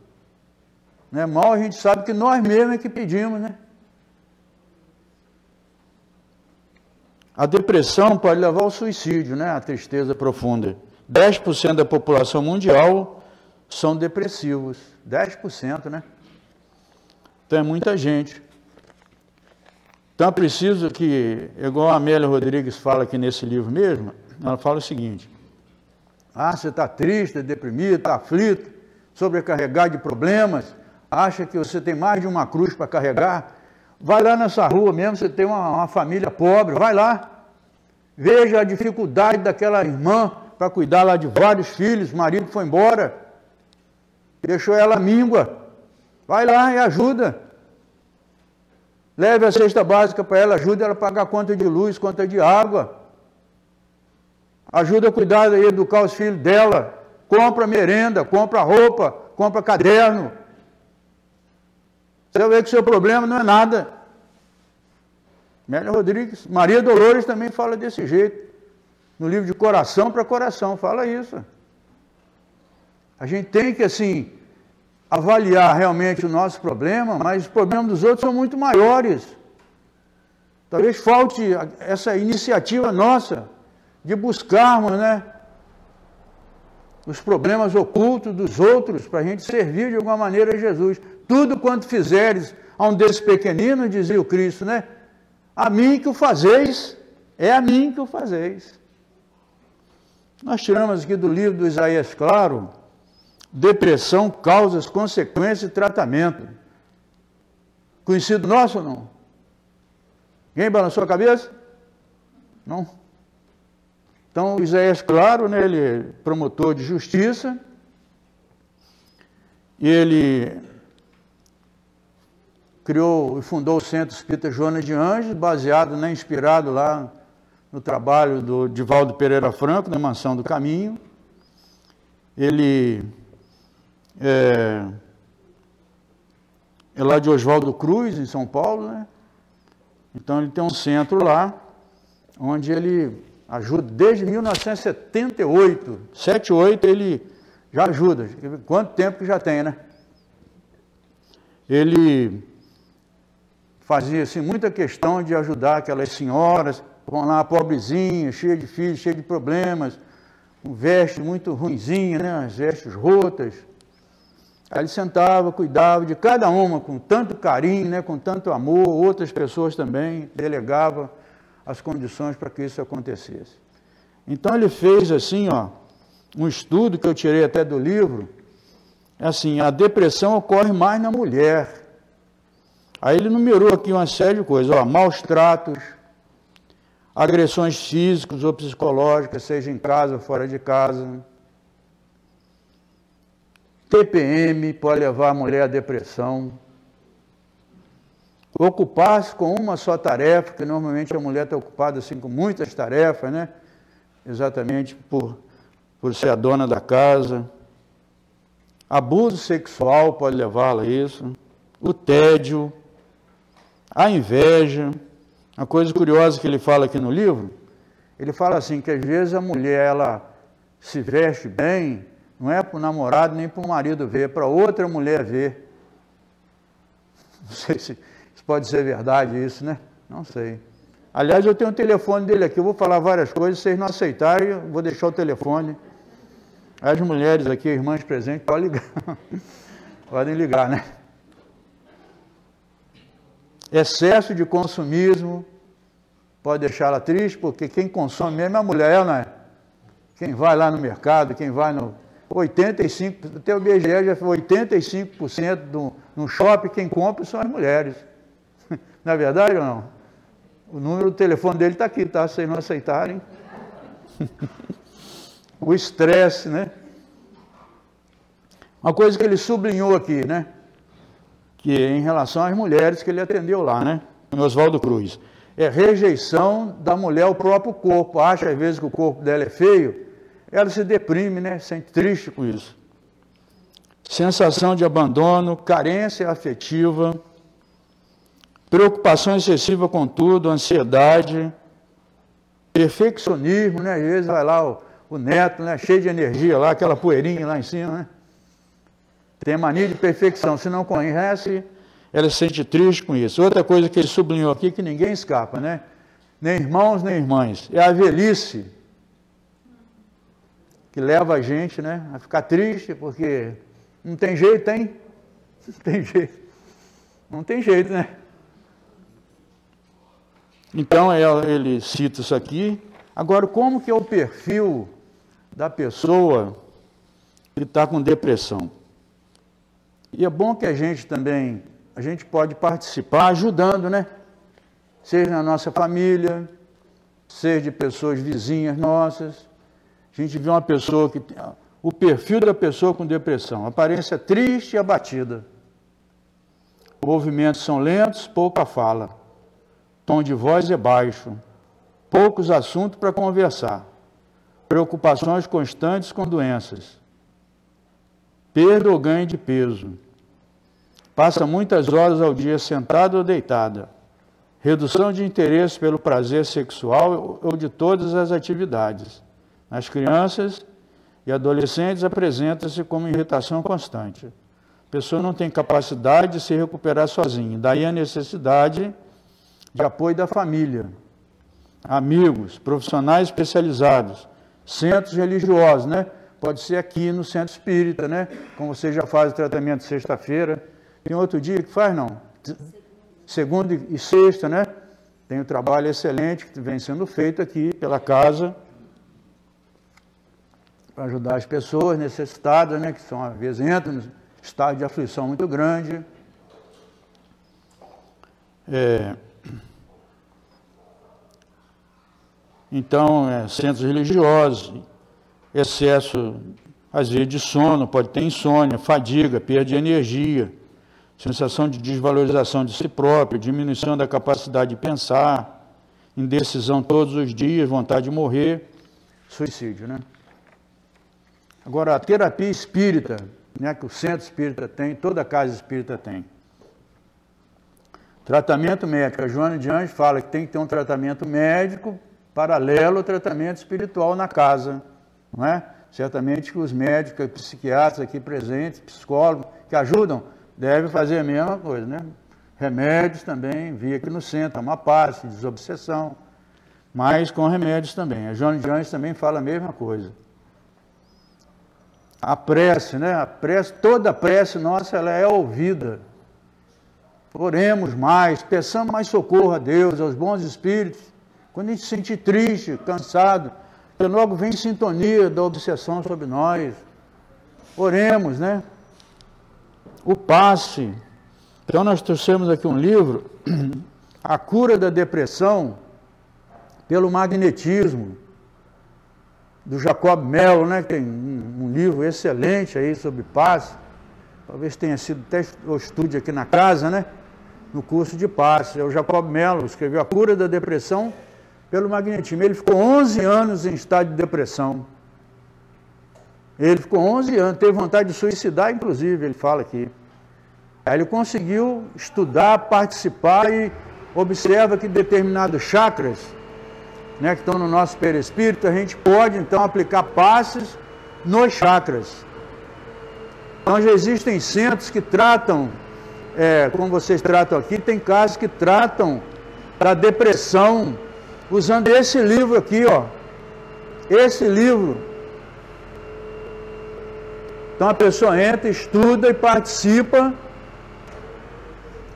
Né? Mal a gente sabe que nós mesmos é que pedimos, né? A depressão pode levar ao suicídio, né? A tristeza profunda. 10% da população mundial são depressivos. 10%, né? Então é muita gente. Então é preciso que, igual a Amélia Rodrigues fala aqui nesse livro mesmo, ela fala o seguinte: ah, você está triste, deprimido, está aflito, sobrecarregado de problemas, acha que você tem mais de uma cruz para carregar, vai lá nessa rua mesmo, você tem uma, uma família pobre, vai lá, veja a dificuldade daquela irmã para cuidar lá de vários filhos, o marido foi embora, deixou ela míngua, vai lá e ajuda. Leve a cesta básica para ela, ajude ela a pagar conta de luz, conta de água. Ajuda a cuidar e educar os filhos dela. Compra merenda, compra roupa, compra caderno. Você ver que o seu problema não é nada. Mélia Rodrigues, Maria Dolores também fala desse jeito. No livro de coração para coração, fala isso. A gente tem que, assim, avaliar realmente o nosso problema, mas os problemas dos outros são muito maiores. Talvez falte essa iniciativa nossa de buscarmos, né? Os problemas ocultos dos outros para a gente servir de alguma maneira a Jesus. Tudo quanto fizeres a um desses pequeninos, dizia o Cristo, né? A mim que o fazeis, é a mim que o fazeis. Nós tiramos aqui do livro do Isaías Claro, depressão, causas, consequências e tratamento. Conhecido nosso ou não? Ninguém balançou a cabeça? Não? Então, Isaías, claro, né, ele é promotor de justiça, e ele criou e fundou o Centro Espírita Joana de Anjos, baseado, né, inspirado lá no trabalho do Divaldo Pereira Franco, na Mansão do Caminho. Ele é, é lá de Oswaldo Cruz, em São Paulo, né? Então ele tem um centro lá, onde ele ajuda desde 1978, 78 ele já ajuda. Quanto tempo que já tem, né? Ele fazia assim muita questão de ajudar aquelas senhoras, com lá pobrezinha, cheia de filhos, cheia de problemas, com veste muito ruinzinha, né? As vestes rotas. Aí ele sentava, cuidava de cada uma com tanto carinho, né, com tanto amor, outras pessoas também, delegava as condições para que isso acontecesse. Então ele fez assim, ó, um estudo que eu tirei até do livro, assim, a depressão ocorre mais na mulher. Aí ele numerou aqui uma série de coisas, ó, maus tratos, agressões físicas ou psicológicas, seja em casa ou fora de casa, TPM pode levar a mulher à depressão. Ocupar-se com uma só tarefa, que normalmente a mulher está ocupada assim com muitas tarefas, né? Exatamente por, por ser a dona da casa. Abuso sexual pode levá-la a isso. O tédio, a inveja. Uma coisa curiosa que ele fala aqui no livro, ele fala assim que às vezes a mulher ela se veste bem, não é para o namorado nem para o marido ver, é para outra mulher ver. Não sei se pode ser verdade isso, né? Não sei. Aliás, eu tenho o telefone dele aqui, eu vou falar várias coisas, vocês não aceitarem, eu vou deixar o telefone. As mulheres aqui, irmãs presentes, podem ligar. [LAUGHS] podem ligar, né? Excesso de consumismo pode deixá-la triste, porque quem consome mesmo é a mulher, não é? Quem vai lá no mercado, quem vai no 85, até o IBGE já foi 85% do, no shopping, quem compra são as mulheres. [LAUGHS] Não é verdade ou não? O número do telefone dele está aqui, tá? Se não aceitarem. [LAUGHS] o estresse, né? Uma coisa que ele sublinhou aqui, né? Que é em relação às mulheres que ele atendeu lá, né? No Oswaldo Cruz. É rejeição da mulher ao próprio corpo. Acha às vezes que o corpo dela é feio ela se deprime, né? Sente triste com isso. Sensação de abandono, carência afetiva, preocupação excessiva com tudo, ansiedade, perfeccionismo, né? Às vezes vai lá o, o neto, né? Cheio de energia lá, aquela poeirinha lá em cima, né? Tem mania de perfeição. Se não conhece, ela se sente triste com isso. Outra coisa que ele sublinhou aqui, que ninguém escapa, né? Nem irmãos, nem irmãs. É a velhice que leva a gente né, a ficar triste, porque não tem jeito, tem? Não tem jeito. Não tem jeito, né? Então ele cita isso aqui. Agora, como que é o perfil da pessoa que está com depressão? E é bom que a gente também, a gente pode participar ajudando, né? Seja na nossa família, seja de pessoas vizinhas nossas, a gente vê uma pessoa que tem o perfil da pessoa com depressão, aparência triste e abatida. Movimentos são lentos, pouca fala. Tom de voz é baixo. Poucos assuntos para conversar. Preocupações constantes com doenças. Perda ou ganho de peso. Passa muitas horas ao dia sentada ou deitada. Redução de interesse pelo prazer sexual ou de todas as atividades. Nas crianças e adolescentes apresenta-se como irritação constante. A pessoa não tem capacidade de se recuperar sozinha. Daí a necessidade de apoio da família, amigos, profissionais especializados, centros religiosos, né? Pode ser aqui no centro espírita, né? Como você já faz o tratamento sexta-feira. Tem outro dia que faz, não? Segunda e sexta, né? Tem um trabalho excelente que vem sendo feito aqui pela casa para ajudar as pessoas necessitadas, né? Que são, às vezes, entram estado de aflição muito grande. É, então, é, centros religiosos, excesso, às vezes, de sono, pode ter insônia, fadiga, perda de energia, sensação de desvalorização de si próprio, diminuição da capacidade de pensar, indecisão todos os dias, vontade de morrer, suicídio, né? Agora, a terapia espírita né, que o centro espírita tem, toda casa espírita tem. Tratamento médico. A Joana de Anjos fala que tem que ter um tratamento médico paralelo ao tratamento espiritual na casa. Não é? Certamente que os médicos, psiquiatras aqui presentes, psicólogos, que ajudam, devem fazer a mesma coisa. Né? Remédios também, via aqui no centro, uma passe, desobsessão, mas com remédios também. A Joana de Anjos também fala a mesma coisa. A prece, né? A prece, toda a prece nossa ela é ouvida. Oremos mais, peçamos mais socorro a Deus, aos bons espíritos. Quando a gente se sentir triste, cansado, que logo vem sintonia da obsessão sobre nós. Oremos, né? O passe. Então nós trouxemos aqui um livro, A Cura da Depressão pelo Magnetismo do Jacob Mello, né, que tem um, livro excelente aí sobre paz. Talvez tenha sido até o estude aqui na casa, né? No curso de paz. É o Jacob Mello, escreveu A Cura da Depressão pelo Magnetismo. Ele ficou 11 anos em estado de depressão. Ele ficou 11 anos, teve vontade de suicidar, inclusive, ele fala aqui. Aí ele conseguiu estudar, participar e observa que determinados chakras né, que estão no nosso perispírito, a gente pode então aplicar passes nos chakras. Então já existem centros que tratam, é, como vocês tratam aqui, tem casos que tratam para depressão, usando esse livro aqui, ó. Esse livro. Então a pessoa entra, estuda e participa.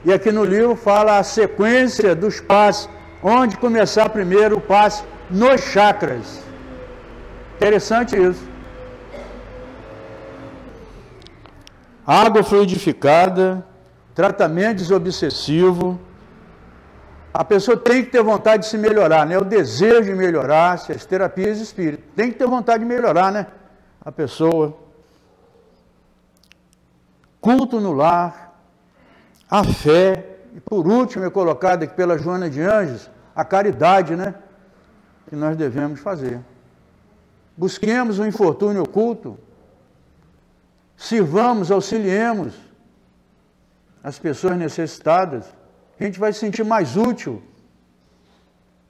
E aqui no livro fala a sequência dos passos onde começar primeiro o passe nos chakras. Interessante isso. Água fluidificada, tratamento desobsessivo. A pessoa tem que ter vontade de se melhorar, né? O desejo de melhorar, se as terapias espíritas. Tem que ter vontade de melhorar, né? A pessoa. Culto no lar, a fé, e por último é colocado aqui pela Joana de Anjos, a caridade, né? Que nós devemos fazer. Busquemos o infortúnio oculto, sirvamos, auxiliemos as pessoas necessitadas. A gente vai se sentir mais útil,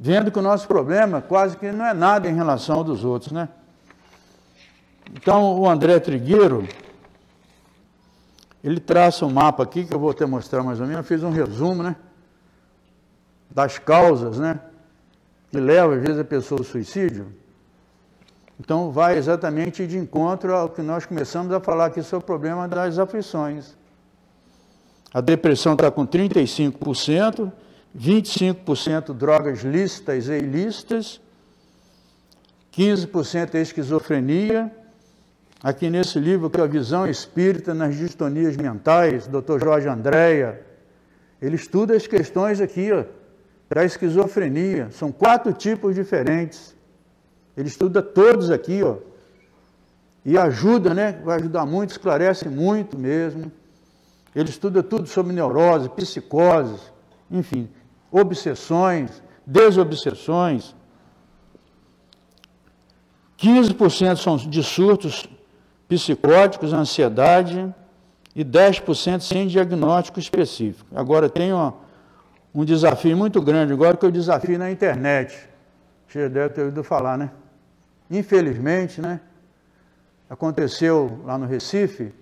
vendo que o nosso problema quase que não é nada em relação ao dos outros, né? Então, o André Trigueiro, ele traça um mapa aqui, que eu vou até mostrar mais ou menos, eu fiz um resumo, né? das causas, né? Que levam, às vezes, a pessoa ao suicídio. Então, vai exatamente de encontro ao que nós começamos a falar aqui sobre o problema das aflições. A depressão está com 35%, 25% drogas lícitas e ilícitas, 15% esquizofrenia. Aqui nesse livro, que é a Visão Espírita nas Distonias Mentais, Dr. Jorge Andréia, ele estuda as questões aqui, ó, para a esquizofrenia. São quatro tipos diferentes. Ele estuda todos aqui, ó. E ajuda, né? Vai ajudar muito, esclarece muito mesmo. Ele estuda tudo sobre neurose, psicoses, enfim, obsessões, desobsessões. 15% são de surtos psicóticos, ansiedade, e 10% sem diagnóstico específico. Agora tem uma, um desafio muito grande, agora que o desafio na internet. Você deve ter ouvido falar, né? Infelizmente, né? Aconteceu lá no Recife,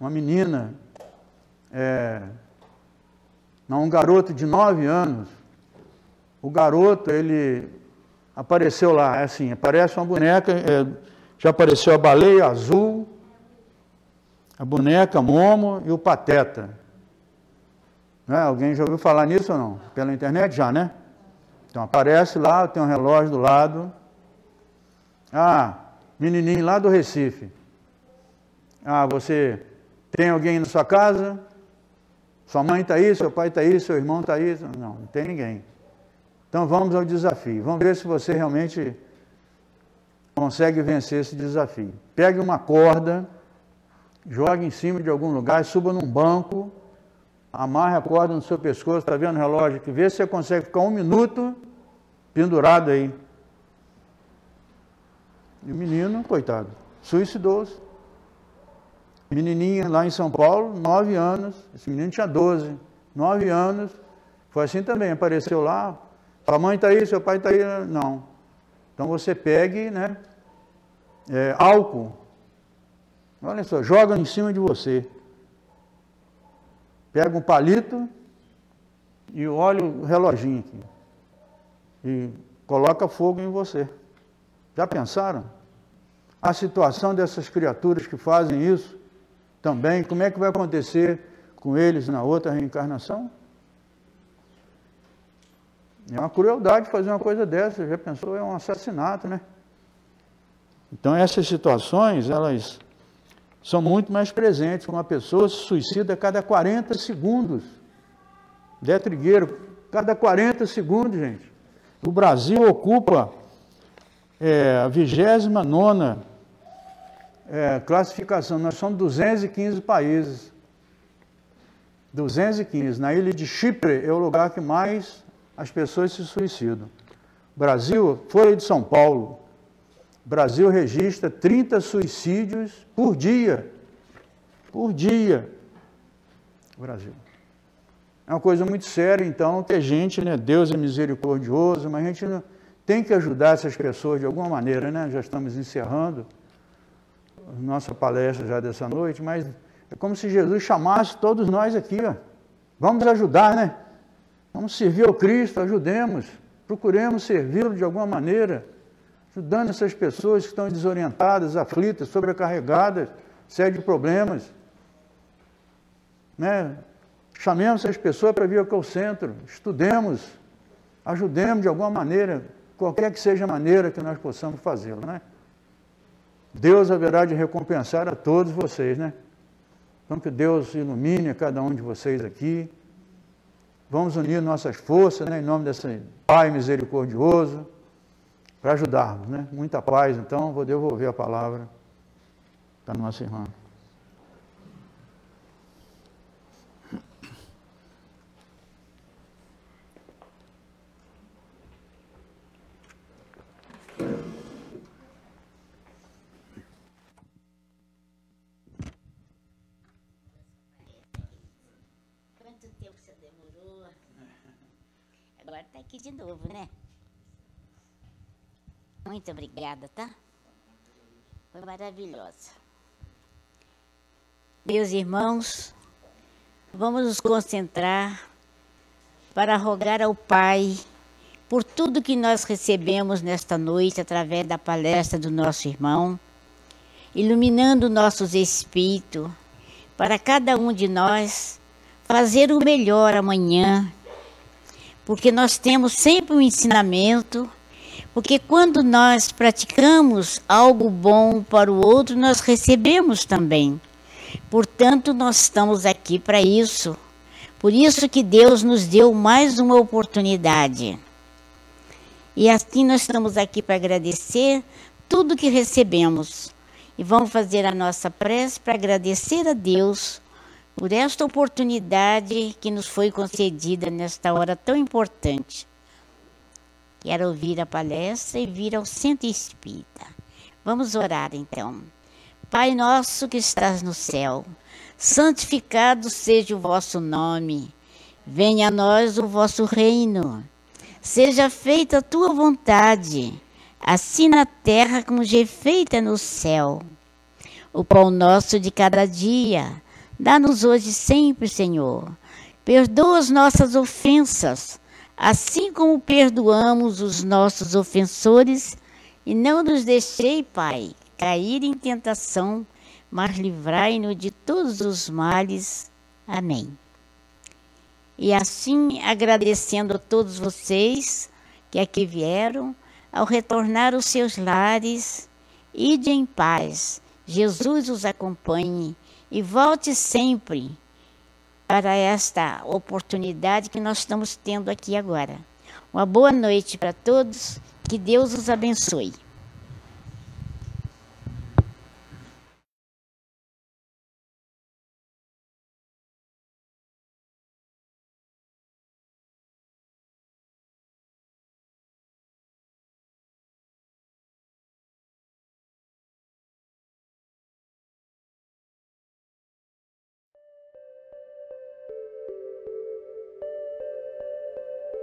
uma menina, é, um garoto de 9 anos. O garoto, ele apareceu lá, é assim, aparece uma boneca, é, já apareceu a baleia azul, a boneca Momo e o Pateta. Né? Alguém já ouviu falar nisso ou não? Pela internet já, né? Então aparece lá, tem um relógio do lado. Ah, menininho lá do Recife. Ah, você tem alguém na sua casa? Sua mãe está aí, seu pai está aí, seu irmão está aí? Não, não tem ninguém. Então vamos ao desafio. Vamos ver se você realmente consegue vencer esse desafio. Pegue uma corda, jogue em cima de algum lugar, suba num banco, amarre a corda no seu pescoço, está vendo o relógio aqui? Vê se você consegue ficar um minuto pendurado aí. E o menino, coitado, suicidou-se. Menininha lá em São Paulo, nove anos, esse menino tinha 12, nove anos, foi assim também, apareceu lá, sua mãe está aí, seu pai está aí, não. Então você pegue, né, é, álcool, olha só, joga em cima de você. Pega um palito e olha o reloginho aqui. E coloca fogo em você. Já pensaram? A situação dessas criaturas que fazem isso também, como é que vai acontecer com eles na outra reencarnação? É uma crueldade fazer uma coisa dessa, já pensou? É um assassinato, né? Então essas situações, elas são muito mais presentes. Uma pessoa se suicida a cada 40 segundos. Zé Trigueiro, cada 40 segundos, gente. O Brasil ocupa é, a 29 é, classificação. Nós somos 215 países. 215. Na ilha de Chipre é o lugar que mais as pessoas se suicidam. Brasil, Folha de São Paulo. Brasil registra 30 suicídios por dia. Por dia. Brasil. É uma coisa muito séria, então, a gente, né, Deus é misericordioso, mas a gente tem que ajudar essas pessoas de alguma maneira, né? Já estamos encerrando nossa palestra já dessa noite, mas é como se Jesus chamasse todos nós aqui, ó. Vamos ajudar, né? Vamos servir ao Cristo, ajudemos, procuremos servi-lo de alguma maneira, ajudando essas pessoas que estão desorientadas, aflitas, sobrecarregadas, sérios de problemas. Né? Chamemos essas pessoas para vir aqui ao centro, estudemos, ajudemos de alguma maneira, qualquer que seja a maneira que nós possamos fazê-lo, né? Deus haverá de recompensar a todos vocês, né? Então que Deus ilumine a cada um de vocês aqui. Vamos unir nossas forças, né, em nome desse Pai misericordioso, para ajudarmos, né? Muita paz, então, vou devolver a palavra para nossa irmã. Aqui de novo, né? Muito obrigada, tá? Foi maravilhosa. Meus irmãos, vamos nos concentrar para rogar ao Pai por tudo que nós recebemos nesta noite através da palestra do nosso irmão, iluminando nossos espíritos, para cada um de nós fazer o melhor amanhã porque nós temos sempre um ensinamento, porque quando nós praticamos algo bom para o outro, nós recebemos também. Portanto, nós estamos aqui para isso. Por isso que Deus nos deu mais uma oportunidade. E assim nós estamos aqui para agradecer tudo que recebemos. E vamos fazer a nossa prece para agradecer a Deus por esta oportunidade que nos foi concedida nesta hora tão importante. Quero ouvir a palestra e vir ao Centro Espírita. Vamos orar então. Pai nosso que estás no céu, santificado seja o vosso nome. Venha a nós o vosso reino. Seja feita a tua vontade, assim na terra como já é feita no céu. O pão nosso de cada dia, dá-nos hoje sempre, Senhor. Perdoa as nossas ofensas, assim como perdoamos os nossos ofensores, e não nos deixei, Pai, cair em tentação, mas livrai-nos de todos os males. Amém. E assim, agradecendo a todos vocês que aqui vieram, ao retornar aos seus lares, ide em paz. Jesus os acompanhe e volte sempre para esta oportunidade que nós estamos tendo aqui agora. Uma boa noite para todos, que Deus os abençoe.